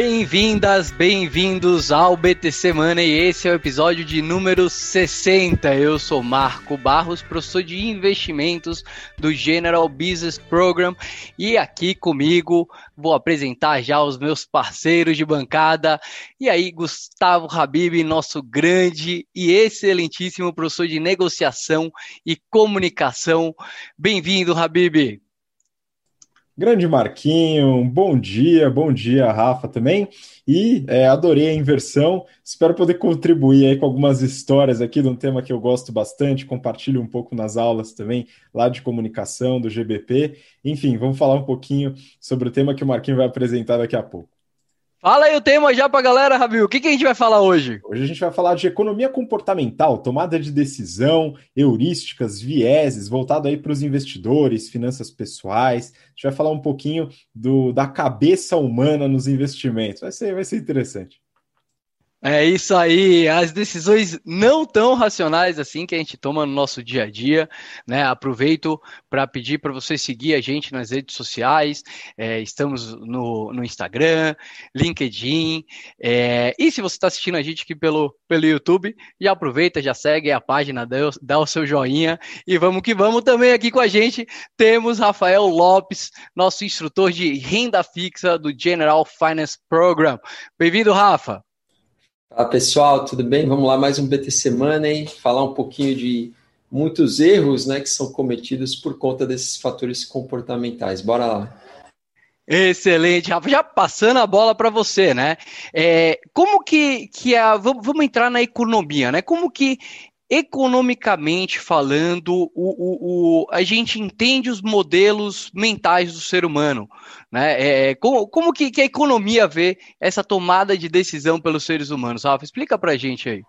Bem-vindas, bem-vindos ao BTC Money. Esse é o episódio de número 60. Eu sou Marco Barros, professor de investimentos do General Business Program, e aqui comigo vou apresentar já os meus parceiros de bancada. E aí, Gustavo Habib, nosso grande e excelentíssimo professor de negociação e comunicação. Bem-vindo, Habib. Grande Marquinho, bom dia, bom dia, Rafa também. E é, adorei a inversão. Espero poder contribuir aí com algumas histórias aqui de um tema que eu gosto bastante. Compartilho um pouco nas aulas também lá de comunicação do GBP. Enfim, vamos falar um pouquinho sobre o tema que o Marquinho vai apresentar daqui a pouco. Fala aí o tema já pra galera, Rabil. O que, que a gente vai falar hoje? Hoje a gente vai falar de economia comportamental, tomada de decisão, heurísticas, vieses, voltado aí para os investidores, finanças pessoais. A gente vai falar um pouquinho do, da cabeça humana nos investimentos. Vai ser, vai ser interessante. É isso aí, as decisões não tão racionais assim que a gente toma no nosso dia a dia, né? Aproveito para pedir para você seguir a gente nas redes sociais, é, estamos no, no Instagram, LinkedIn, é, e se você está assistindo a gente aqui pelo, pelo YouTube, já aproveita, já segue a página, dá, dá o seu joinha e vamos que vamos também aqui com a gente. Temos Rafael Lopes, nosso instrutor de renda fixa do General Finance Program. Bem-vindo, Rafa. Fala pessoal, tudo bem? Vamos lá, mais um BTC Money, falar um pouquinho de muitos erros né, que são cometidos por conta desses fatores comportamentais. Bora lá. Excelente, Rafa. Já passando a bola para você, né? É, como que, que a, vamos, vamos entrar na economia, né? Como que economicamente falando, o, o, o, a gente entende os modelos mentais do ser humano. Né? É, como como que, que, a economia vê essa tomada de decisão pelos seres humanos? Rafa, explica para a gente aí.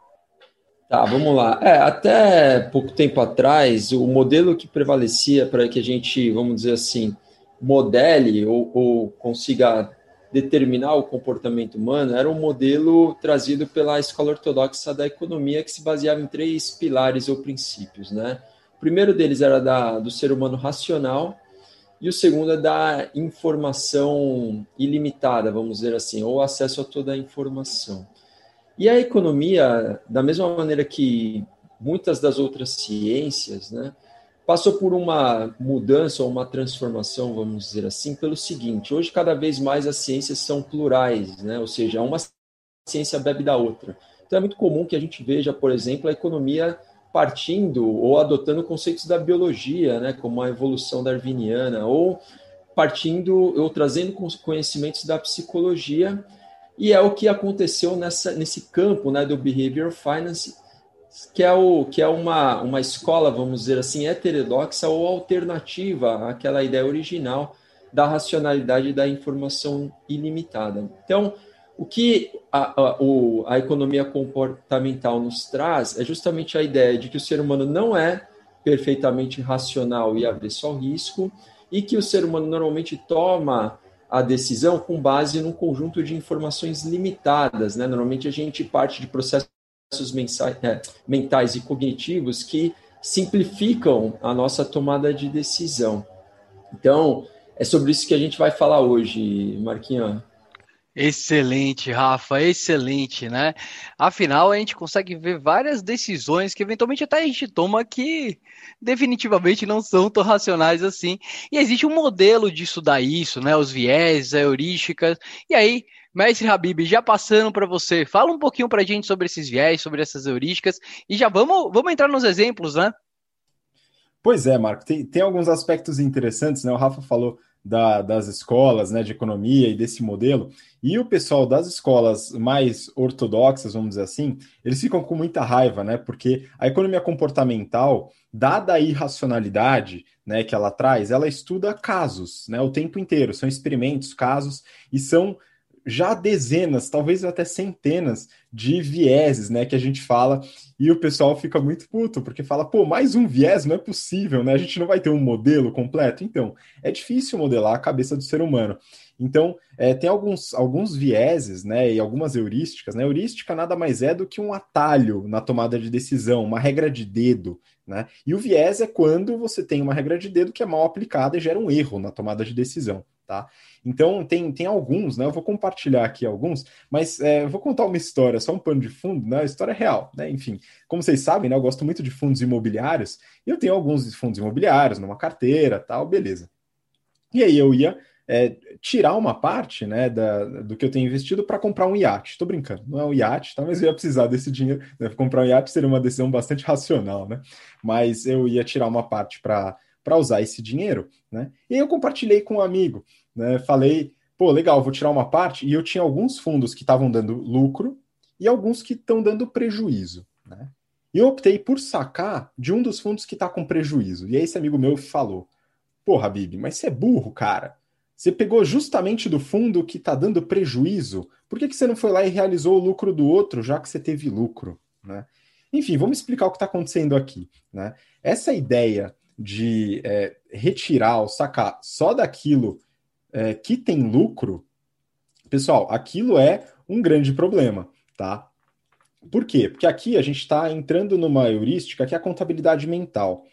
Tá, vamos lá. É, até pouco tempo atrás, o modelo que prevalecia para que a gente, vamos dizer assim, modele ou, ou consiga determinar o comportamento humano era um modelo trazido pela escola ortodoxa da economia que se baseava em três pilares ou princípios, né? O primeiro deles era da, do ser humano racional e o segundo é da informação ilimitada, vamos dizer assim, ou acesso a toda a informação. E a economia, da mesma maneira que muitas das outras ciências, né, passou por uma mudança ou uma transformação, vamos dizer assim, pelo seguinte: hoje cada vez mais as ciências são plurais, né? ou seja, uma ciência bebe da outra. Então é muito comum que a gente veja, por exemplo, a economia partindo ou adotando conceitos da biologia, né, como a evolução darwiniana, ou partindo ou trazendo conhecimentos da psicologia, e é o que aconteceu nessa, nesse campo né, do behavior finance que é, o, que é uma, uma escola, vamos dizer assim, heterodoxa ou alternativa àquela ideia original da racionalidade da informação ilimitada. Então, o que a, a, o, a economia comportamental nos traz é justamente a ideia de que o ser humano não é perfeitamente racional e avesso ao risco, e que o ser humano normalmente toma a decisão com base num conjunto de informações limitadas. Né? Normalmente a gente parte de processos é, mentais e cognitivos que simplificam a nossa tomada de decisão. Então, é sobre isso que a gente vai falar hoje, Marquinhos. Excelente, Rafa, excelente, né? Afinal, a gente consegue ver várias decisões que eventualmente até a gente toma que definitivamente não são tão racionais assim. E existe um modelo de estudar isso, né? Os viés, as heurísticas. E aí, Mestre Habib, já passando para você, fala um pouquinho para a gente sobre esses viés, sobre essas heurísticas, e já vamos, vamos entrar nos exemplos, né? Pois é, Marco, tem, tem alguns aspectos interessantes, né? O Rafa falou da, das escolas né, de economia e desse modelo, e o pessoal das escolas mais ortodoxas, vamos dizer assim, eles ficam com muita raiva, né? Porque a economia comportamental, dada a irracionalidade né, que ela traz, ela estuda casos né, o tempo inteiro, são experimentos, casos, e são já dezenas, talvez até centenas de vieses, né, que a gente fala, e o pessoal fica muito puto, porque fala, pô, mais um viés não é possível, né? A gente não vai ter um modelo completo. Então, é difícil modelar a cabeça do ser humano. Então, é, tem alguns, alguns vieses, né, e algumas heurísticas, né? Heurística nada mais é do que um atalho na tomada de decisão, uma regra de dedo, né? E o viés é quando você tem uma regra de dedo que é mal aplicada e gera um erro na tomada de decisão. Tá? Então, tem, tem alguns, né? Eu vou compartilhar aqui alguns, mas é, vou contar uma história, só um pano de fundo, né? História é real, né? Enfim, como vocês sabem, né? Eu gosto muito de fundos imobiliários e eu tenho alguns fundos imobiliários numa carteira, tal, beleza. E aí eu ia é, tirar uma parte né, da, do que eu tenho investido para comprar um iate. Estou brincando, não é um iate, tá, mas eu ia precisar desse dinheiro. Né, comprar um iate seria uma decisão bastante racional, né? Mas eu ia tirar uma parte para usar esse dinheiro, né? E eu compartilhei com um amigo, né? Falei, pô, legal, vou tirar uma parte. E eu tinha alguns fundos que estavam dando lucro e alguns que estão dando prejuízo, né? E eu optei por sacar de um dos fundos que está com prejuízo. E aí esse amigo meu falou, Porra, Bibi, mas você é burro, cara. Você pegou justamente do fundo que está dando prejuízo. Por que, que você não foi lá e realizou o lucro do outro, já que você teve lucro? Né? Enfim, vamos explicar o que está acontecendo aqui. Né? Essa ideia de é, retirar ou sacar só daquilo é, que tem lucro, pessoal, aquilo é um grande problema, tá? Por quê? Porque aqui a gente está entrando numa heurística que é a contabilidade mental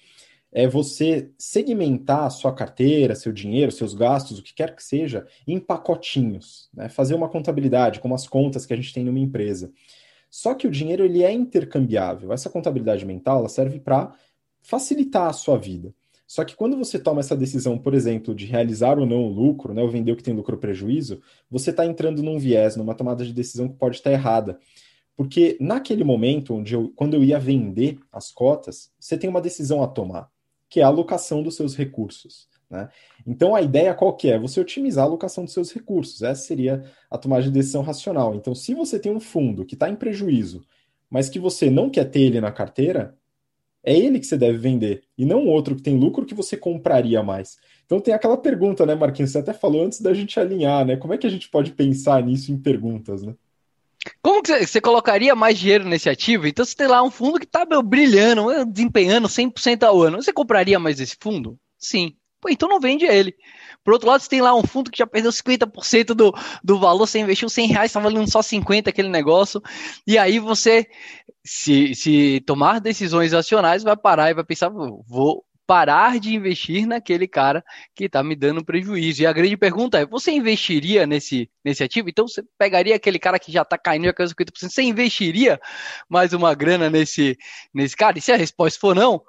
é você segmentar a sua carteira, seu dinheiro, seus gastos, o que quer que seja, em pacotinhos, né? fazer uma contabilidade, como as contas que a gente tem numa empresa. Só que o dinheiro ele é intercambiável. Essa contabilidade mental ela serve para facilitar a sua vida. Só que quando você toma essa decisão, por exemplo, de realizar ou não o lucro, né, ou vender o que tem lucro ou prejuízo, você está entrando num viés, numa tomada de decisão que pode estar errada. Porque naquele momento, onde eu, quando eu ia vender as cotas, você tem uma decisão a tomar que é a alocação dos seus recursos. Né? Então a ideia qual que é? Você otimizar a alocação dos seus recursos. Essa seria a tomada de decisão racional. Então, se você tem um fundo que está em prejuízo, mas que você não quer ter ele na carteira, é ele que você deve vender, e não outro que tem lucro que você compraria mais. Então tem aquela pergunta, né, Marquinhos? Você até falou antes da gente alinhar, né? Como é que a gente pode pensar nisso em perguntas, né? Como que você colocaria mais dinheiro nesse ativo? Então, você tem lá um fundo que está brilhando, desempenhando 100% ao ano. Você compraria mais esse fundo? Sim. Pô, então não vende ele. Por outro lado, você tem lá um fundo que já perdeu 50% do, do valor, você investiu 100 reais, está valendo só 50 aquele negócio. E aí você, se, se tomar decisões racionais, vai parar e vai pensar, vou parar de investir naquele cara que está me dando prejuízo. E a grande pergunta é: você investiria nesse, nesse ativo? Então você pegaria aquele cara que já está caindo já caiu 50%, você investiria mais uma grana nesse, nesse cara? E se a resposta for não,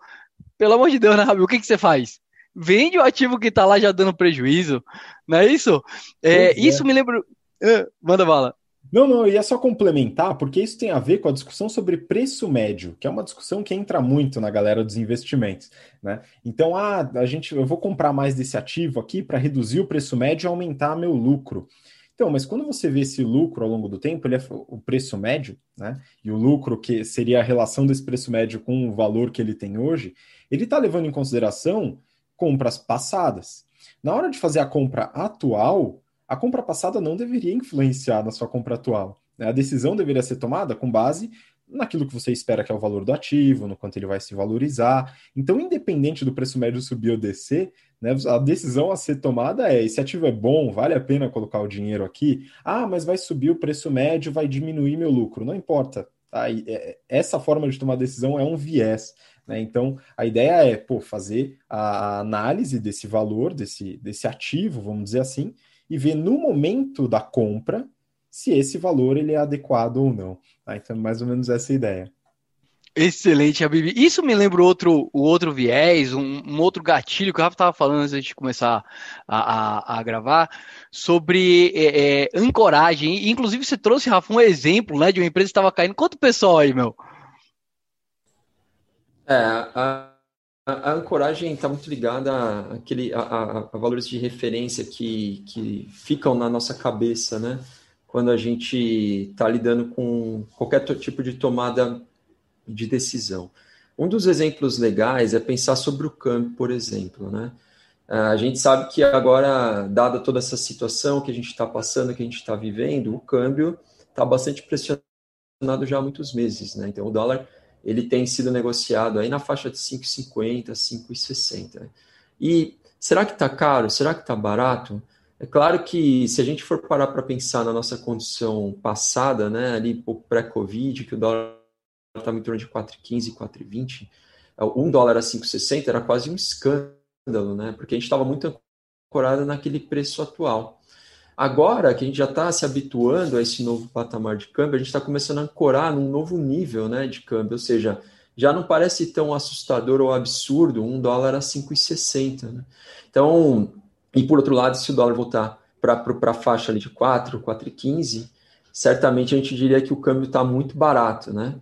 pelo amor de Deus, né, Rabi? O que, que você faz? Vende o ativo que está lá já dando prejuízo, não é isso? É, é. Isso me lembra. Uh, manda bala. Não, não, eu ia só complementar, porque isso tem a ver com a discussão sobre preço médio, que é uma discussão que entra muito na galera dos investimentos. Né? Então, ah, a gente, eu vou comprar mais desse ativo aqui para reduzir o preço médio e aumentar meu lucro. Então, mas quando você vê esse lucro ao longo do tempo, ele é o preço médio, né? E o lucro, que seria a relação desse preço médio com o valor que ele tem hoje, ele está levando em consideração compras passadas. Na hora de fazer a compra atual, a compra passada não deveria influenciar na sua compra atual. Né? A decisão deveria ser tomada com base naquilo que você espera que é o valor do ativo, no quanto ele vai se valorizar. Então, independente do preço médio subir ou descer, né, a decisão a ser tomada é: esse ativo é bom, vale a pena colocar o dinheiro aqui? Ah, mas vai subir o preço médio, vai diminuir meu lucro. Não importa. Tá? É, essa forma de tomar decisão é um viés. Né? Então, a ideia é pô, fazer a análise desse valor, desse, desse ativo, vamos dizer assim, e ver no momento da compra se esse valor ele é adequado ou não. Tá? Então, mais ou menos essa é ideia. Excelente, Habib. Isso me lembra outro, o outro viés, um, um, outro gatilho que o Rafa estava falando antes de começar a, a, a gravar, sobre é, é, ancoragem. Inclusive, você trouxe, Rafa, um exemplo né, de uma empresa que estava caindo. Quanto pessoal aí, meu? É, a, a, ancoragem está muito ligada àquele, a, a, a, valores de referência que, que ficam na nossa cabeça, né? Quando a gente está lidando com qualquer tipo de tomada de decisão. Um dos exemplos legais é pensar sobre o câmbio, por exemplo, né? A gente sabe que agora, dada toda essa situação que a gente está passando, que a gente está vivendo, o câmbio está bastante pressionado já há muitos meses, né? Então o dólar ele tem sido negociado aí na faixa de 5,50, 5,60. E será que está caro? Será que está barato? É claro que se a gente for parar para pensar na nossa condição passada, né, ali pré-Covid, que o dólar estava em torno de 4,15, 4,20, um dólar a 5,60 era quase um escândalo, né? Porque a gente estava muito ancorada naquele preço atual. Agora que a gente já está se habituando a esse novo patamar de câmbio, a gente está começando a ancorar num novo nível né, de câmbio, ou seja, já não parece tão assustador ou absurdo um dólar a 5,60. Né? Então, e por outro lado, se o dólar voltar para a faixa ali de 4, 4,15, certamente a gente diria que o câmbio está muito barato. Né?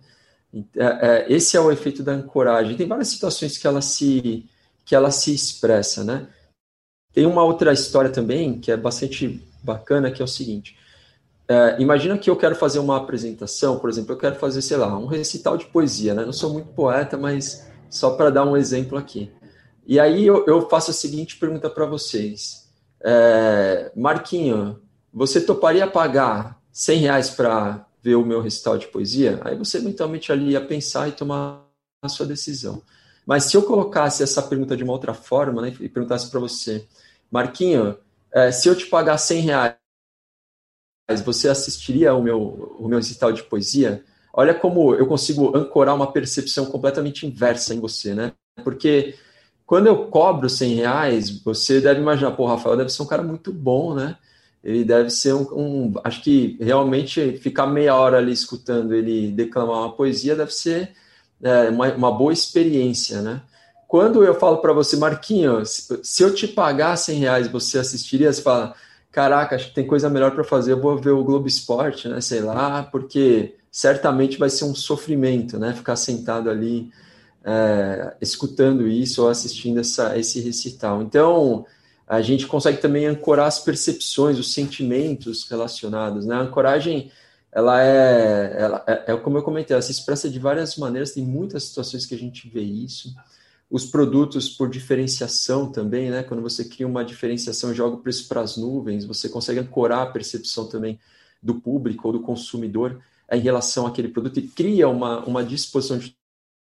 É, é, esse é o efeito da ancoragem. Tem várias situações que ela se, que ela se expressa. Né? Tem uma outra história também que é bastante bacana, que é o seguinte. É, imagina que eu quero fazer uma apresentação, por exemplo, eu quero fazer, sei lá, um recital de poesia, né? Não sou muito poeta, mas só para dar um exemplo aqui. E aí eu, eu faço a seguinte pergunta para vocês. É, Marquinho, você toparia pagar 100 reais para ver o meu recital de poesia? Aí você mentalmente ali ia pensar e tomar a sua decisão. Mas se eu colocasse essa pergunta de uma outra forma né, e perguntasse para você, Marquinho, é, se eu te pagar 100 reais você assistiria o meu, o meu recital de poesia? Olha como eu consigo ancorar uma percepção completamente inversa em você, né? Porque quando eu cobro 100 reais, você deve imaginar, pô, Rafael deve ser um cara muito bom, né? Ele deve ser um, um, Acho que realmente ficar meia hora ali escutando ele declamar uma poesia deve ser é, uma, uma boa experiência, né? Quando eu falo para você, Marquinhos, se eu te pagar 100 reais, você assistiria? Você fala, caraca, acho que tem coisa melhor para fazer, eu vou ver o Globo Esporte, né? Sei lá, porque certamente vai ser um sofrimento, né? Ficar sentado ali é, escutando isso ou assistindo essa, esse recital. Então, a gente consegue também ancorar as percepções, os sentimentos relacionados, né? A ancoragem, ela é, ela é, é como eu comentei, ela se expressa de várias maneiras, tem muitas situações que a gente vê isso os produtos por diferenciação também, né? Quando você cria uma diferenciação, joga o preço para as nuvens, você consegue ancorar a percepção também do público ou do consumidor em relação àquele produto e cria uma, uma disposição de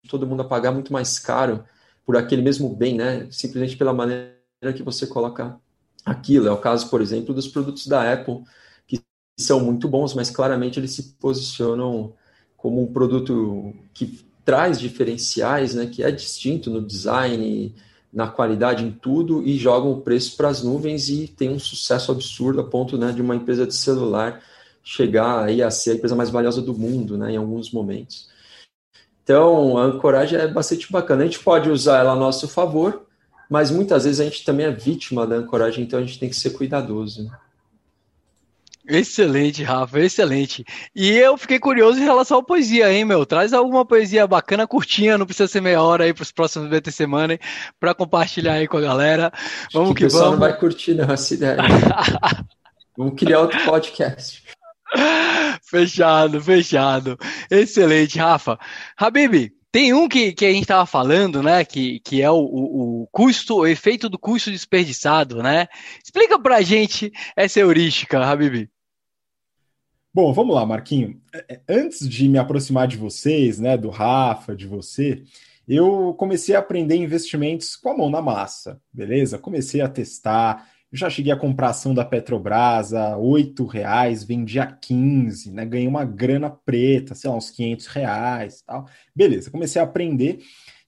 todo mundo a pagar muito mais caro por aquele mesmo bem, né? Simplesmente pela maneira que você coloca aquilo. É o caso, por exemplo, dos produtos da Apple, que são muito bons, mas claramente eles se posicionam como um produto que traz diferenciais, né, que é distinto no design, na qualidade, em tudo, e jogam o preço para as nuvens e tem um sucesso absurdo a ponto né, de uma empresa de celular chegar aí a ser a empresa mais valiosa do mundo, né, em alguns momentos. Então, a ancoragem é bastante bacana. A gente pode usar ela a nosso favor, mas muitas vezes a gente também é vítima da ancoragem, então a gente tem que ser cuidadoso. Né? Excelente, Rafa, excelente. E eu fiquei curioso em relação à poesia, hein, meu? Traz alguma poesia bacana, curtinha, não precisa ser meia hora aí para os próximos BT Semana, para compartilhar aí com a galera. Vamos que, que, o pessoal vamos. não vai curtir, não, essa ideia. vamos criar outro podcast. fechado, fechado. Excelente, Rafa. Habib, tem um que, que a gente estava falando, né? Que, que é o, o, o, custo, o efeito do custo desperdiçado, né? Explica pra gente essa heurística, Habib. Bom, vamos lá, Marquinho. É, é, antes de me aproximar de vocês, né, do Rafa, de você, eu comecei a aprender investimentos com a mão na massa, beleza? Comecei a testar, já cheguei a comprar ação da Petrobras a R$ reais, vendi a 15, né? Ganhei uma grana preta, sei lá, uns 500 reais tal. Beleza, comecei a aprender.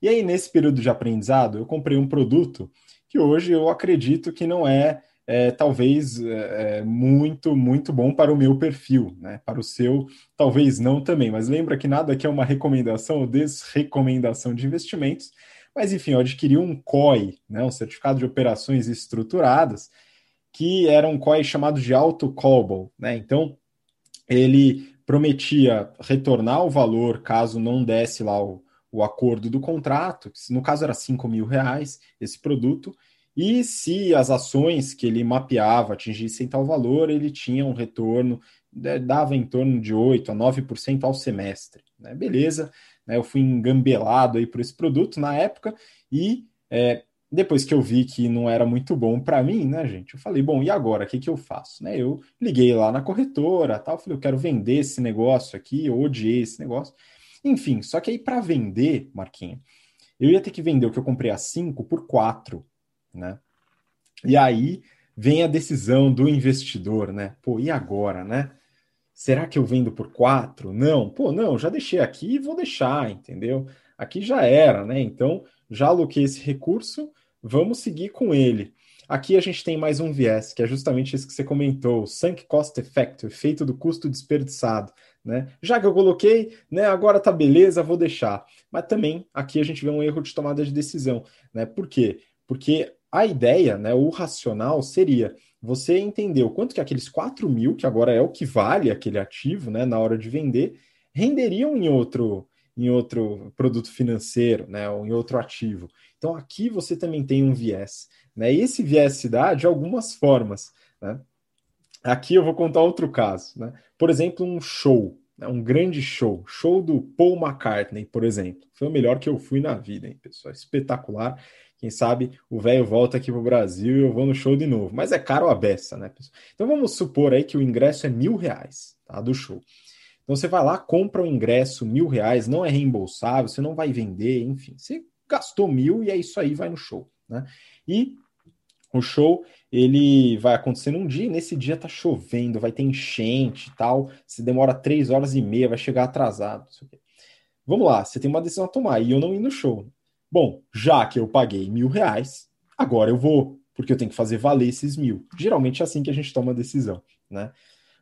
E aí, nesse período de aprendizado, eu comprei um produto que hoje eu acredito que não é é, talvez é, é, muito, muito bom para o meu perfil, né? Para o seu, talvez não também. Mas lembra que nada aqui é uma recomendação ou desrecomendação de investimentos. Mas enfim, eu adquiri um COI, né? Um certificado de operações estruturadas, que era um COI chamado de auto callable, né? Então ele prometia retornar o valor caso não desse lá o, o acordo do contrato, no caso era 5 mil reais esse produto, e se as ações que ele mapeava atingissem tal valor, ele tinha um retorno, né, dava em torno de 8% a 9% ao semestre. Né? Beleza, né? eu fui engambelado aí por esse produto na época e é, depois que eu vi que não era muito bom para mim, né, gente, eu falei, bom, e agora, o que, que eu faço? Né, eu liguei lá na corretora, tal, falei, eu quero vender esse negócio aqui, eu odiei esse negócio. Enfim, só que aí para vender, Marquinho, eu ia ter que vender o que eu comprei a 5 por 4 né? E aí vem a decisão do investidor, né? Pô, e agora, né? Será que eu vendo por quatro? Não, pô, não, já deixei aqui e vou deixar, entendeu? Aqui já era, né? Então já aloquei esse recurso, vamos seguir com ele. Aqui a gente tem mais um viés, que é justamente isso que você comentou, o sunk cost effect, o efeito do custo desperdiçado. Né? Já que eu coloquei, né, agora tá beleza, vou deixar. Mas também aqui a gente vê um erro de tomada de decisão. Né? Por quê? Porque a ideia, né, o racional seria você entender o quanto que aqueles 4 mil, que agora é o que vale aquele ativo né, na hora de vender, renderiam em outro, em outro produto financeiro, né, ou em outro ativo. Então aqui você também tem um viés. Né? E esse viés se dá de algumas formas. Né? Aqui eu vou contar outro caso. Né? Por exemplo, um show, né? um grande show. Show do Paul McCartney, por exemplo. Foi o melhor que eu fui na vida, hein, pessoal? Espetacular. Quem sabe o velho volta aqui para o Brasil e eu vou no show de novo. Mas é caro a beça, né, pessoal? Então vamos supor aí que o ingresso é mil reais tá, do show. Então você vai lá, compra o ingresso mil reais, não é reembolsável, você não vai vender, enfim. Você gastou mil e é isso aí, vai no show. Né? E o show ele vai acontecer num dia, e nesse dia tá chovendo, vai ter enchente e tal. Se demora três horas e meia, vai chegar atrasado. Vamos lá, você tem uma decisão a tomar e eu não ir no show. Bom, já que eu paguei mil reais, agora eu vou, porque eu tenho que fazer valer esses mil. Geralmente é assim que a gente toma a decisão, né?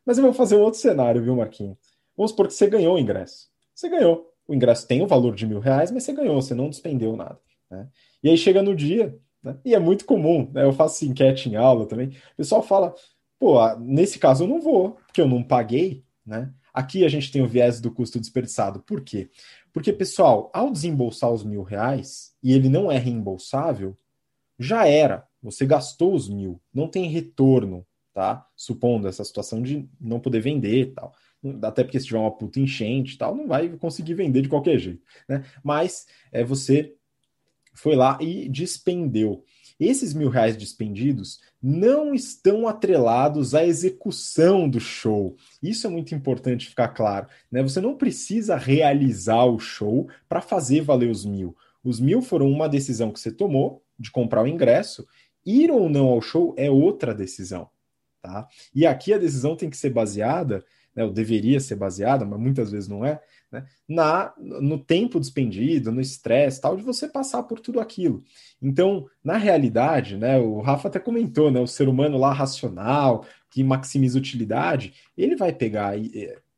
Mas eu vou fazer um outro cenário, viu, Marquinhos? Vamos supor que você ganhou o ingresso. Você ganhou. O ingresso tem o valor de mil reais, mas você ganhou, você não despendeu nada. Né? E aí chega no dia, né? E é muito comum, né? Eu faço enquete em aula também. O pessoal fala, pô, nesse caso eu não vou, porque eu não paguei, né? Aqui a gente tem o viés do custo desperdiçado. Por quê? Porque, pessoal, ao desembolsar os mil reais e ele não é reembolsável, já era. Você gastou os mil, não tem retorno, tá? Supondo essa situação de não poder vender e tal. Até porque se tiver uma puta enchente e tal, não vai conseguir vender de qualquer jeito, né? Mas é, você foi lá e despendeu. Esses mil reais despendidos não estão atrelados à execução do show. Isso é muito importante ficar claro. Né? Você não precisa realizar o show para fazer valer os mil. Os mil foram uma decisão que você tomou de comprar o ingresso. Ir ou não ao show é outra decisão. Tá? E aqui a decisão tem que ser baseada, né, ou deveria ser baseada, mas muitas vezes não é, né, na, no tempo despendido, no estresse, tal, de você passar por tudo aquilo. Então, na realidade, né, o Rafa até comentou, né, o ser humano lá racional, que maximiza utilidade, ele vai pegar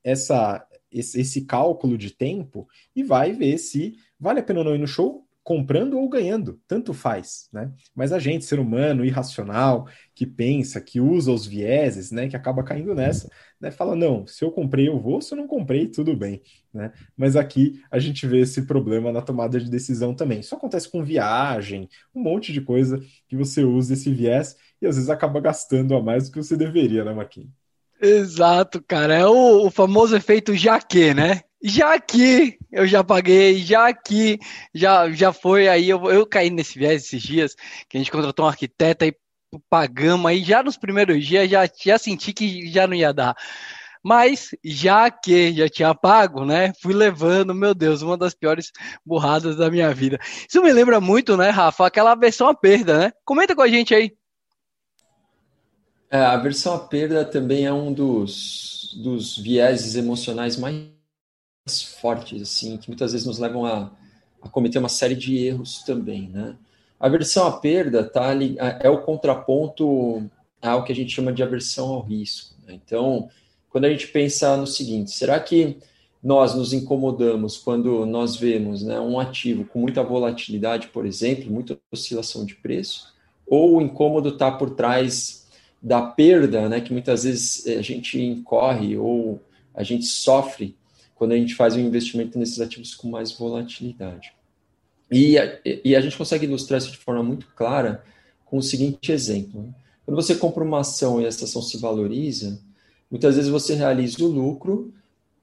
essa, esse, esse cálculo de tempo e vai ver se vale a pena ou não ir no show, comprando ou ganhando, tanto faz, né? Mas a gente, ser humano, irracional, que pensa, que usa os vieses, né, que acaba caindo nessa, né, fala, não, se eu comprei eu vou, se eu não comprei, tudo bem, né? Mas aqui a gente vê esse problema na tomada de decisão também. Isso acontece com viagem, um monte de coisa que você usa esse viés e às vezes acaba gastando a mais do que você deveria, né, Marquinhos? Exato, cara. É o, o famoso efeito jaque, né? Já que eu já paguei, já que já, já foi, aí eu, eu caí nesse viés esses dias, que a gente contratou um arquiteto aí, pagamos aí, já nos primeiros dias já, já senti que já não ia dar. Mas já que já tinha pago, né? Fui levando, meu Deus, uma das piores burradas da minha vida. Isso me lembra muito, né, Rafa? Aquela versão a perda, né? Comenta com a gente aí. É, a versão a perda também é um dos, dos vieses emocionais mais fortes, assim, que muitas vezes nos levam a, a cometer uma série de erros também, né? A aversão à perda tá é o contraponto ao que a gente chama de aversão ao risco. Né? Então, quando a gente pensa no seguinte, será que nós nos incomodamos quando nós vemos né, um ativo com muita volatilidade, por exemplo, muita oscilação de preço, ou o incômodo está por trás da perda, né, que muitas vezes a gente incorre ou a gente sofre quando a gente faz um investimento nesses ativos com mais volatilidade. E a, e a gente consegue ilustrar isso de forma muito clara com o seguinte exemplo. Né? Quando você compra uma ação e essa ação se valoriza, muitas vezes você realiza o lucro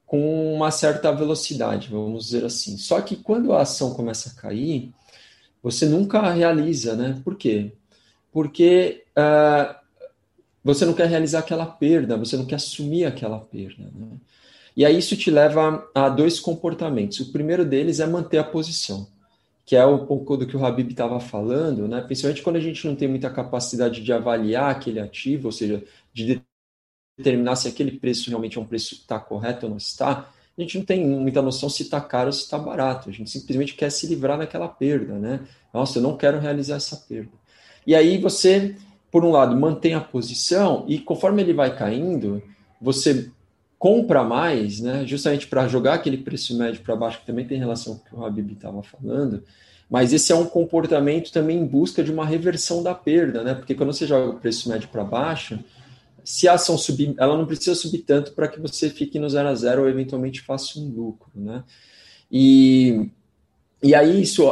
com uma certa velocidade, vamos dizer assim. Só que quando a ação começa a cair, você nunca realiza, né? Por quê? Porque uh, você não quer realizar aquela perda, você não quer assumir aquela perda. Né? E aí isso te leva a dois comportamentos. O primeiro deles é manter a posição, que é um pouco do que o Habib estava falando, né? principalmente quando a gente não tem muita capacidade de avaliar aquele ativo, ou seja, de determinar se aquele preço realmente é um preço que está correto ou não está, a gente não tem muita noção se está caro ou se está barato. A gente simplesmente quer se livrar daquela perda, né? Nossa, eu não quero realizar essa perda. E aí você por um lado, mantém a posição e conforme ele vai caindo, você compra mais, né, justamente para jogar aquele preço médio para baixo, que também tem relação com o que o Habib estava falando, mas esse é um comportamento também em busca de uma reversão da perda, né? Porque quando você joga o preço médio para baixo, se a ação subir, ela não precisa subir tanto para que você fique no zero a zero ou eventualmente faça um lucro, né? E, e aí isso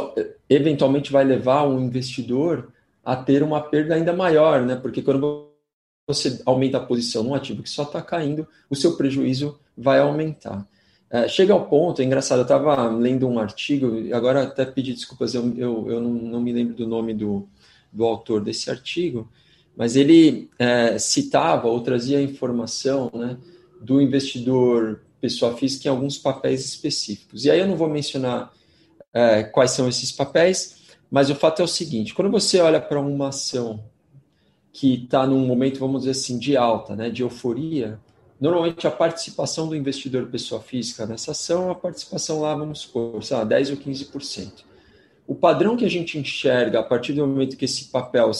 eventualmente vai levar o investidor a ter uma perda ainda maior, né? Porque quando você aumenta a posição num ativo que só está caindo, o seu prejuízo vai aumentar. É, chega ao ponto, é engraçado, eu estava lendo um artigo, agora até pedi desculpas, eu, eu, eu não, não, me lembro do nome do, do autor desse artigo, mas ele é, citava ou trazia informação né, do investidor pessoa física em alguns papéis específicos. E aí eu não vou mencionar é, quais são esses papéis, mas o fato é o seguinte: quando você olha para uma ação que está num momento, vamos dizer assim, de alta, né, de euforia, normalmente a participação do investidor pessoa física nessa ação é uma participação lá, vamos supor, sei lá, 10 ou 15%. O padrão que a gente enxerga a partir do momento que esse papel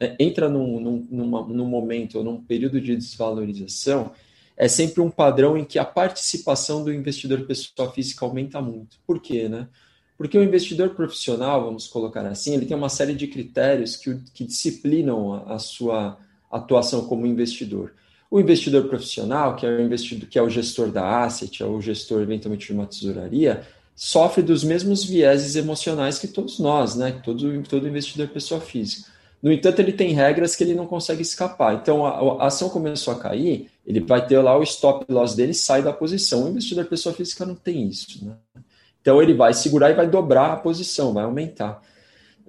é, entra num, num, numa, num momento ou num período de desvalorização, é sempre um padrão em que a participação do investidor pessoa física aumenta muito. Por quê? Né? Porque o investidor profissional, vamos colocar assim, ele tem uma série de critérios que, que disciplinam a, a sua atuação como investidor. O investidor profissional, que é o que é o gestor da asset, é o gestor eventualmente de uma tesouraria, sofre dos mesmos vieses emocionais que todos nós, né? Todo, todo investidor pessoa física. No entanto, ele tem regras que ele não consegue escapar. Então, a, a ação começou a cair, ele vai ter lá o stop loss dele sai da posição. O investidor pessoa física não tem isso, né? Então, ele vai segurar e vai dobrar a posição, vai aumentar.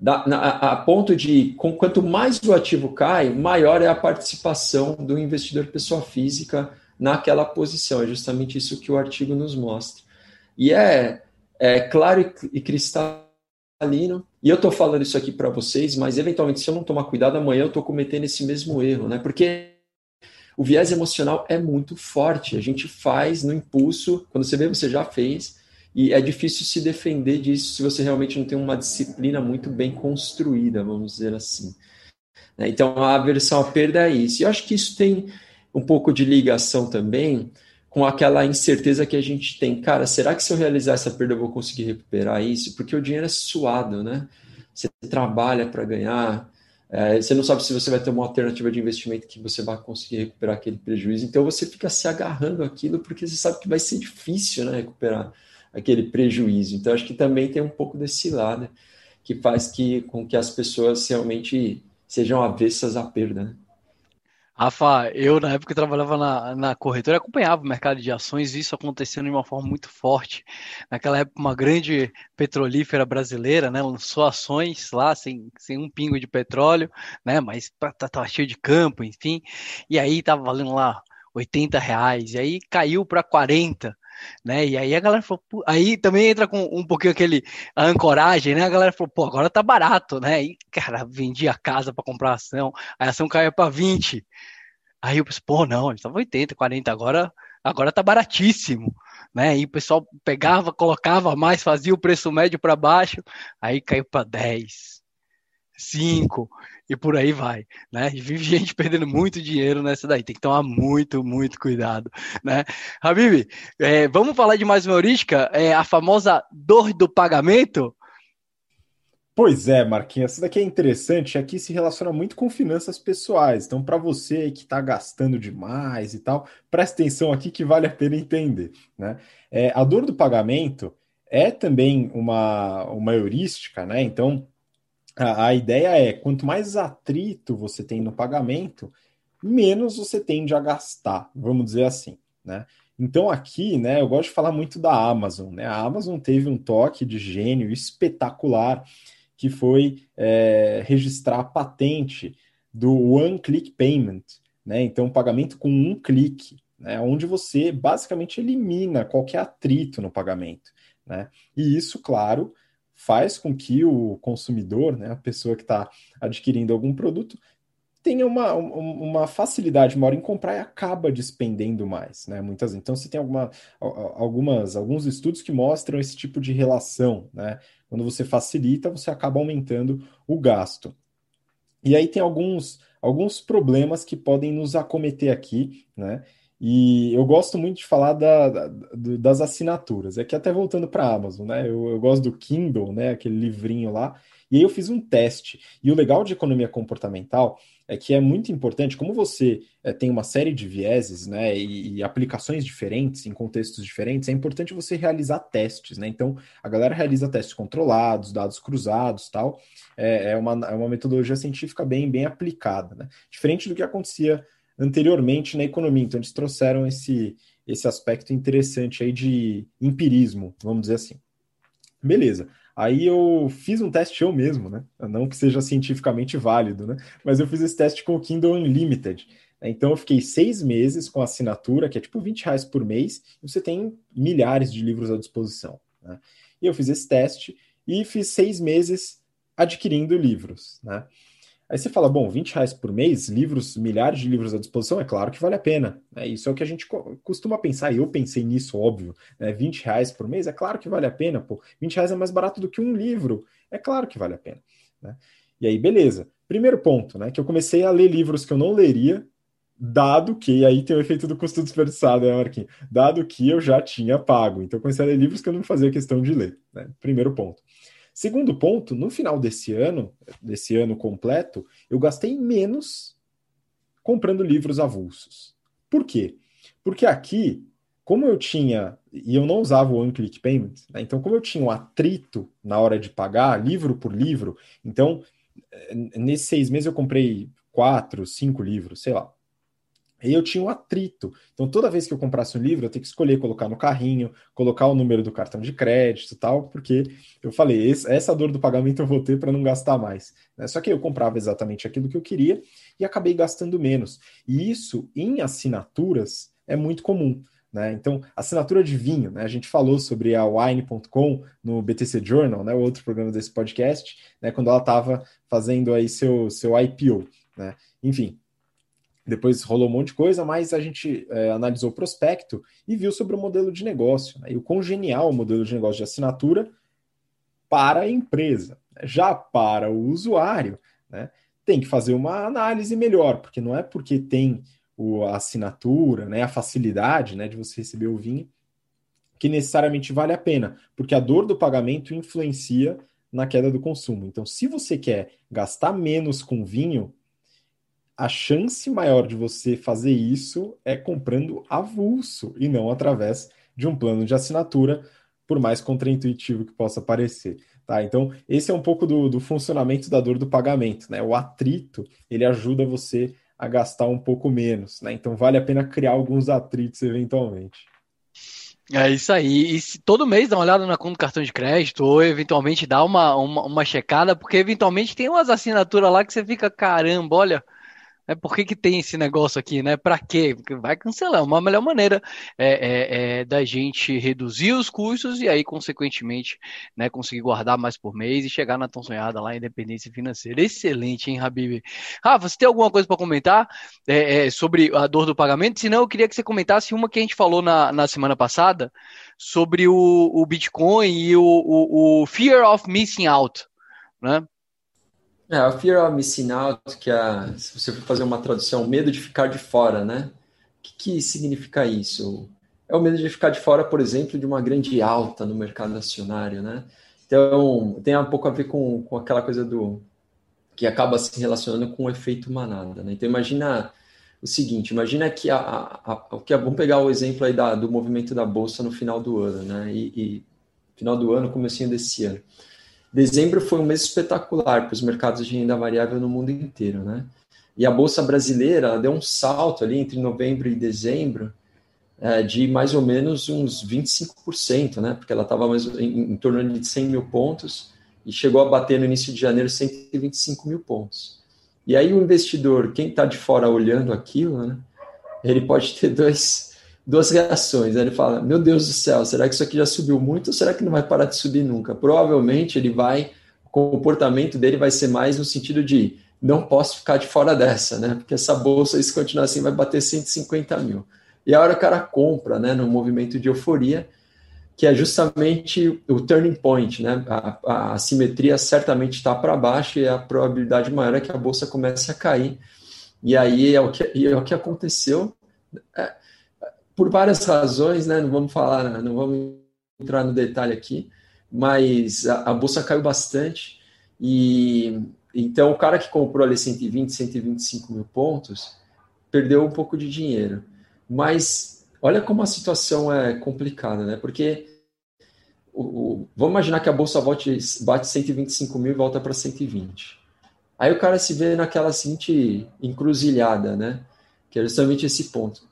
Da, na, a ponto de, com, quanto mais o ativo cai, maior é a participação do investidor pessoa física naquela posição. É justamente isso que o artigo nos mostra. E é, é claro e, cristalino e eu estou falando isso aqui para vocês, mas eventualmente, se eu não tomar cuidado, amanhã eu estou cometendo esse mesmo erro, né? Porque o viés emocional é muito forte. A gente faz no impulso, quando você vê, você já fez, e é difícil se defender disso se você realmente não tem uma disciplina muito bem construída, vamos dizer assim. Né? Então, a aversão à perda é isso. E eu acho que isso tem um pouco de ligação também com aquela incerteza que a gente tem. Cara, será que se eu realizar essa perda eu vou conseguir recuperar isso? Porque o dinheiro é suado, né? Você trabalha para ganhar, é, você não sabe se você vai ter uma alternativa de investimento que você vai conseguir recuperar aquele prejuízo. Então você fica se agarrando aquilo porque você sabe que vai ser difícil né, recuperar aquele prejuízo. Então acho que também tem um pouco desse lado que faz que, com que as pessoas realmente sejam avessas à perda. Né? Rafa, eu na época trabalhava na, na corretora acompanhava o mercado de ações e isso acontecendo de uma forma muito forte. Naquela época, uma grande petrolífera brasileira né, lançou ações lá sem, sem um pingo de petróleo, né, mas tá, cheio de campo, enfim. E aí tava valendo lá 80 reais, e aí caiu para 40 né? E aí a galera falou, aí também entra com um pouquinho aquele a ancoragem, né? A galera falou, pô, agora tá barato, né? E cara, vendi a casa para comprar ação, a ação caiu para 20. Aí eu pensei, pô, não, ele tava 80, 40, agora agora tá baratíssimo. Né? E o pessoal pegava, colocava mais, fazia o preço médio para baixo, aí caiu para 10, 5 e por aí vai, né? E vive gente perdendo muito dinheiro nessa daí, tem que tomar muito, muito cuidado, né? Habib, é, vamos falar de mais uma heurística, é, a famosa dor do pagamento? Pois é, Marquinhos, essa daqui é interessante, aqui se relaciona muito com finanças pessoais, então para você que está gastando demais e tal, presta atenção aqui que vale a pena entender, né? É, a dor do pagamento é também uma, uma heurística, né? Então, a, ideia é, quanto mais atrito você tem no pagamento, menos você tende a gastar, vamos dizer assim, né? Então aqui, né, eu gosto de falar muito da Amazon, né? A Amazon teve um toque de gênio espetacular que foi é, registrar a patente do One Click Payment, né? Então pagamento com um clique, né? Onde você basicamente elimina qualquer atrito no pagamento, né? E isso, claro, faz com que o consumidor, né, a pessoa que está adquirindo algum produto, tenha uma, uma facilidade maior em comprar e acaba despendendo mais, né? Muitas então você tem alguma, algumas alguns estudos que mostram esse tipo de relação, né? Quando você facilita, você acaba aumentando o gasto. E aí tem alguns, alguns problemas que podem nos acometer aqui, né? E eu gosto muito de falar da, da, das assinaturas. É que até voltando para a Amazon, né? Eu, eu, gosto do Kindle, né? Aquele livrinho lá. E aí eu fiz um teste. E o legal de economia comportamental é que é muito importante, como você é, tem uma série de vieses, né? E, e, aplicações diferentes, em contextos diferentes, é importante você realizar testes, né? Então, a galera realiza testes controlados, dados cruzados tal. É, é, uma, é uma metodologia científica bem, bem aplicada, né? Diferente do que acontecia anteriormente na economia. Então, eles trouxeram esse, esse aspecto interessante aí de empirismo, vamos dizer assim. Beleza. Aí eu fiz um teste eu mesmo, né? Não que seja cientificamente válido, né? Mas eu fiz esse teste com o Kindle Unlimited. Então eu fiquei seis meses com assinatura, que é tipo 20 reais por mês, e você tem milhares de livros à disposição. Né? E eu fiz esse teste e fiz seis meses adquirindo livros, né? Aí você fala, bom, 20 reais por mês, livros, milhares de livros à disposição, é claro que vale a pena. Né? Isso é o que a gente costuma pensar, e eu pensei nisso, óbvio. Né? 20 reais por mês, é claro que vale a pena, pô. 20 reais é mais barato do que um livro, é claro que vale a pena. Né? E aí, beleza. Primeiro ponto, né? Que eu comecei a ler livros que eu não leria, dado que, aí tem o efeito do custo desperdiçado, né, Marquinhos? Dado que eu já tinha pago. Então eu comecei a ler livros que eu não fazia questão de ler. Né? Primeiro ponto. Segundo ponto, no final desse ano, desse ano completo, eu gastei menos comprando livros avulsos. Por quê? Porque aqui, como eu tinha, e eu não usava o one-click payment, né? então como eu tinha um atrito na hora de pagar, livro por livro, então nesses seis meses eu comprei quatro, cinco livros, sei lá. E eu tinha um atrito. Então, toda vez que eu comprasse um livro, eu tenho que escolher colocar no carrinho, colocar o número do cartão de crédito e tal, porque eu falei, essa dor do pagamento eu vou ter para não gastar mais. Né? Só que eu comprava exatamente aquilo que eu queria e acabei gastando menos. E isso, em assinaturas, é muito comum. Né? Então, assinatura de vinho, né? a gente falou sobre a wine.com no BTC Journal, né? o outro programa desse podcast, né? quando ela estava fazendo aí seu, seu IPO. Né? Enfim, depois rolou um monte de coisa, mas a gente é, analisou o prospecto e viu sobre o modelo de negócio. Né? E o congenial o modelo de negócio de assinatura para a empresa. Já para o usuário, né, tem que fazer uma análise melhor, porque não é porque tem o, a assinatura, né, a facilidade né, de você receber o vinho, que necessariamente vale a pena, porque a dor do pagamento influencia na queda do consumo. Então, se você quer gastar menos com vinho, a chance maior de você fazer isso é comprando avulso e não através de um plano de assinatura, por mais contraintuitivo que possa parecer. Tá? Então, esse é um pouco do, do funcionamento da dor do pagamento. Né? O atrito ele ajuda você a gastar um pouco menos. Né? Então, vale a pena criar alguns atritos eventualmente. É isso aí. E se todo mês dá uma olhada na conta do cartão de crédito, ou eventualmente dá uma, uma, uma checada, porque eventualmente tem umas assinaturas lá que você fica, caramba, olha, é, por que, que tem esse negócio aqui, né? Para quê? Porque vai cancelar. Uma melhor maneira é, é, é, da gente reduzir os custos e aí, consequentemente, né, conseguir guardar mais por mês e chegar na tão sonhada lá independência financeira. Excelente, hein, Habib? Rafa, você tem alguma coisa para comentar é, é, sobre a dor do pagamento? Senão, eu queria que você comentasse uma que a gente falou na, na semana passada sobre o, o Bitcoin e o, o, o Fear of Missing Out, né? É, a fear of missing out, que é, se você for fazer uma tradução, medo de ficar de fora, né? O que, que significa isso? É o medo de ficar de fora, por exemplo, de uma grande alta no mercado acionário, né? Então, tem um pouco a ver com, com aquela coisa do que acaba se relacionando com o efeito manada, né? Então, imagina o seguinte, imagina que a, a, a, que vamos pegar o exemplo aí da, do movimento da bolsa no final do ano, né? E, e final do ano, comecinho desse ano. Dezembro foi um mês espetacular para os mercados de renda variável no mundo inteiro, né? E a bolsa brasileira deu um salto ali entre novembro e dezembro é, de mais ou menos uns 25%, né? Porque ela estava em, em torno de 100 mil pontos e chegou a bater no início de janeiro 125 mil pontos. E aí o investidor, quem está de fora olhando aquilo, né? Ele pode ter dois, duas reações. Ele fala: Meu Deus do céu, será que isso aqui já subiu muito ou será que não vai parar de subir nunca? Provavelmente ele vai, o comportamento dele vai ser mais no sentido de não posso ficar de fora dessa, né? Porque essa bolsa, se continuar assim, vai bater 150 mil. E a hora o cara compra, né, no movimento de euforia, que é justamente o turning point, né? A, a simetria certamente está para baixo e a probabilidade maior é que a bolsa comece a cair. E aí é o que, é o que aconteceu. É, por várias razões, né? Não vamos falar, não vamos entrar no detalhe aqui, mas a, a bolsa caiu bastante e então o cara que comprou ali 120, 125 mil pontos perdeu um pouco de dinheiro. Mas olha como a situação é complicada, né? Porque o, o, vamos imaginar que a bolsa volte, bate 125 mil e volta para 120. Aí o cara se vê naquela seguinte encruzilhada, né? Que é justamente esse ponto.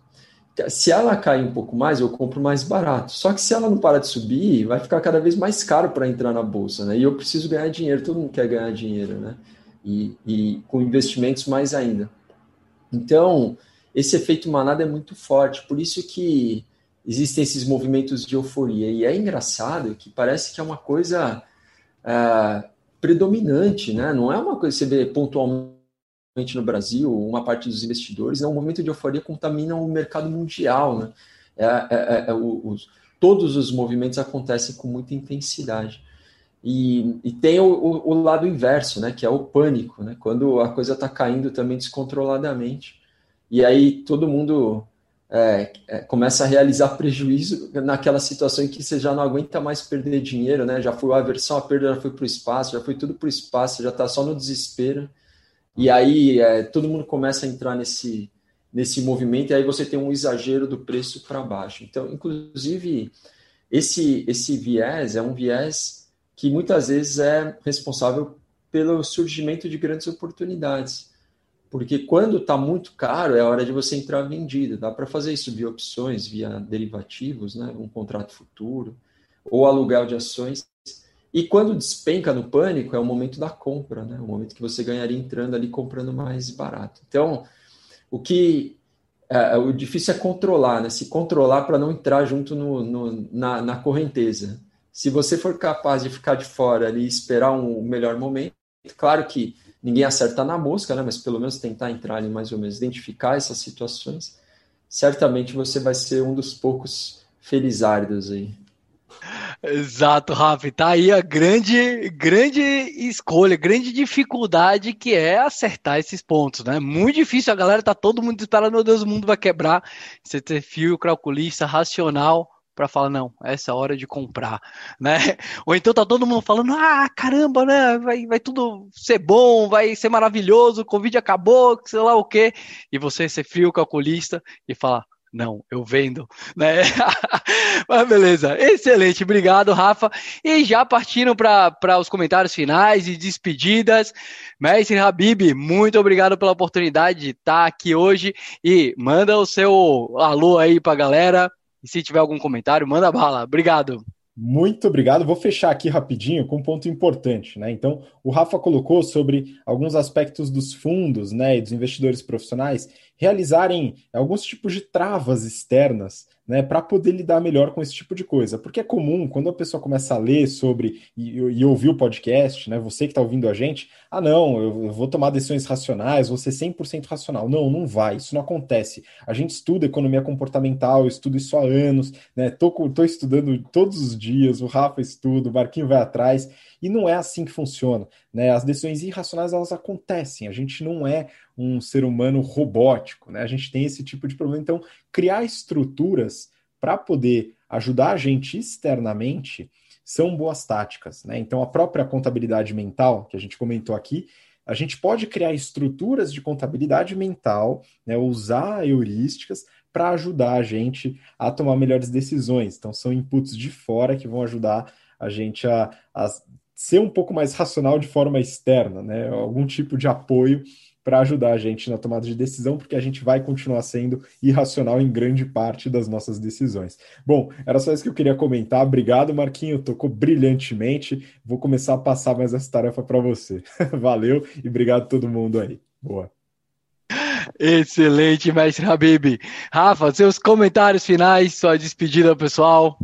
Se ela cair um pouco mais, eu compro mais barato. Só que se ela não parar de subir, vai ficar cada vez mais caro para entrar na bolsa, né? E eu preciso ganhar dinheiro, todo mundo quer ganhar dinheiro, né? E, e com investimentos mais ainda. Então, esse efeito manada é muito forte. Por isso que existem esses movimentos de euforia. E é engraçado que parece que é uma coisa é, predominante, né? Não é uma coisa que você vê pontualmente no Brasil, uma parte dos investidores, é um momento de euforia contamina o mercado mundial, né? É, é, é, é os, todos os movimentos acontecem com muita intensidade. E, e tem o, o, o, lado inverso, né? Que é o pânico, né? Quando a coisa está caindo também descontroladamente. E aí todo mundo é, é, começa a realizar prejuízo naquela situação em que você já não aguenta mais perder dinheiro, né? Já foi a aversão à perda, já foi para o espaço, já foi tudo para o espaço, já está só no desespero. E aí é, todo mundo começa a entrar nesse, nesse movimento e aí você tem um exagero do preço para baixo. Então, inclusive, esse, esse viés é um viés que muitas vezes é responsável pelo surgimento de grandes oportunidades. Porque quando está muito caro, é hora de você entrar vendido. Dá para fazer isso via opções, via derivativos, né? um contrato futuro, ou aluguel de ações. E quando despenca no pânico, é o momento da compra, né? o momento que você ganharia entrando ali comprando mais barato. Então, o que é, o difícil é controlar, né? se controlar para não entrar junto no, no, na, na correnteza. Se você for capaz de ficar de fora ali e esperar um melhor momento, claro que ninguém acerta na mosca, né? Mas pelo menos tentar entrar ali mais ou menos, identificar essas situações, certamente você vai ser um dos poucos felizardos aí. Exato, Rafa. Tá aí a grande, grande escolha, grande dificuldade que é acertar esses pontos, né? Muito difícil, a galera tá todo mundo esperando, meu Deus, o mundo vai quebrar. Você ter fio calculista racional para falar, não, essa é a hora de comprar, né? Ou então tá todo mundo falando, ah, caramba, né? Vai, vai tudo ser bom, vai ser maravilhoso, o Covid acabou, sei lá o quê. E você ser frio calculista e falar, não, eu vendo, né? Mas beleza, excelente, obrigado, Rafa. E já partindo para os comentários finais e despedidas, Mestre Habib, muito obrigado pela oportunidade de estar aqui hoje e manda o seu alô aí para a galera. E se tiver algum comentário, manda bala. Obrigado. Muito obrigado. Vou fechar aqui rapidinho com um ponto importante, né? Então, o Rafa colocou sobre alguns aspectos dos fundos, né, e dos investidores profissionais realizarem alguns tipos de travas externas né, para poder lidar melhor com esse tipo de coisa. Porque é comum, quando a pessoa começa a ler sobre e, e ouvir o podcast, né, você que está ouvindo a gente, ah, não, eu, vou tomar decisões racionais, vou ser 100% racional. Não, não vai, isso não acontece. A gente estuda economia comportamental, eu estudo isso há anos, né, tô, tô estudando todos os dias, o Rafa estuda, o Marquinho vai atrás, e não é assim que funciona. Né? As decisões irracionais, elas acontecem, a gente não é um ser humano robótico, né? A gente tem esse tipo de problema. Então, criar estruturas para poder ajudar a gente externamente são boas táticas, né? Então, a própria contabilidade mental, que a gente comentou aqui, a gente pode criar estruturas de contabilidade mental, né, usar heurísticas para ajudar a gente a tomar melhores decisões. Então, são inputs de fora que vão ajudar a gente a, a ser um pouco mais racional de forma externa, né? Algum tipo de apoio para ajudar a gente na tomada de decisão, porque a gente vai continuar sendo irracional em grande parte das nossas decisões. Bom, era só isso que eu queria comentar. Obrigado, Marquinho, tocou brilhantemente. Vou começar a passar mais essa tarefa para você. Valeu e obrigado a todo mundo aí. Boa. Excelente, mestre Habib. Rafa, seus comentários finais, sua despedida, pessoal.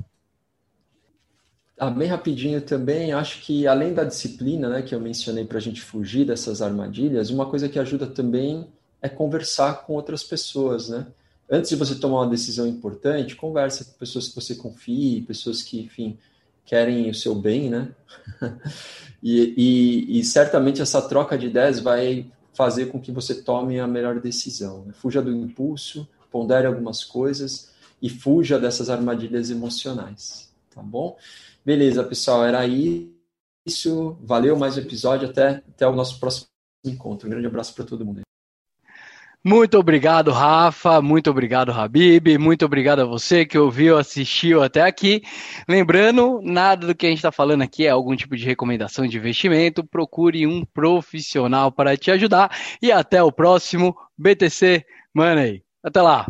Ah, bem rapidinho também, acho que além da disciplina, né, que eu mencionei para a gente fugir dessas armadilhas, uma coisa que ajuda também é conversar com outras pessoas, né? antes de você tomar uma decisão importante, conversa com pessoas que você confie, pessoas que, enfim, querem o seu bem, né? e, e, e, certamente essa troca de ideias vai fazer com que você tome a melhor decisão. Né? Fuja do impulso, pondere algumas coisas e fuja dessas armadilhas emocionais, tá bom? Beleza, pessoal, era isso. Valeu mais um episódio. Até, até o nosso próximo encontro. Um grande abraço para todo mundo. Muito obrigado, Rafa. Muito obrigado, Habib. Muito obrigado a você que ouviu, assistiu até aqui. Lembrando, nada do que a gente está falando aqui é algum tipo de recomendação de investimento. Procure um profissional para te ajudar. E até o próximo BTC Money. Até lá.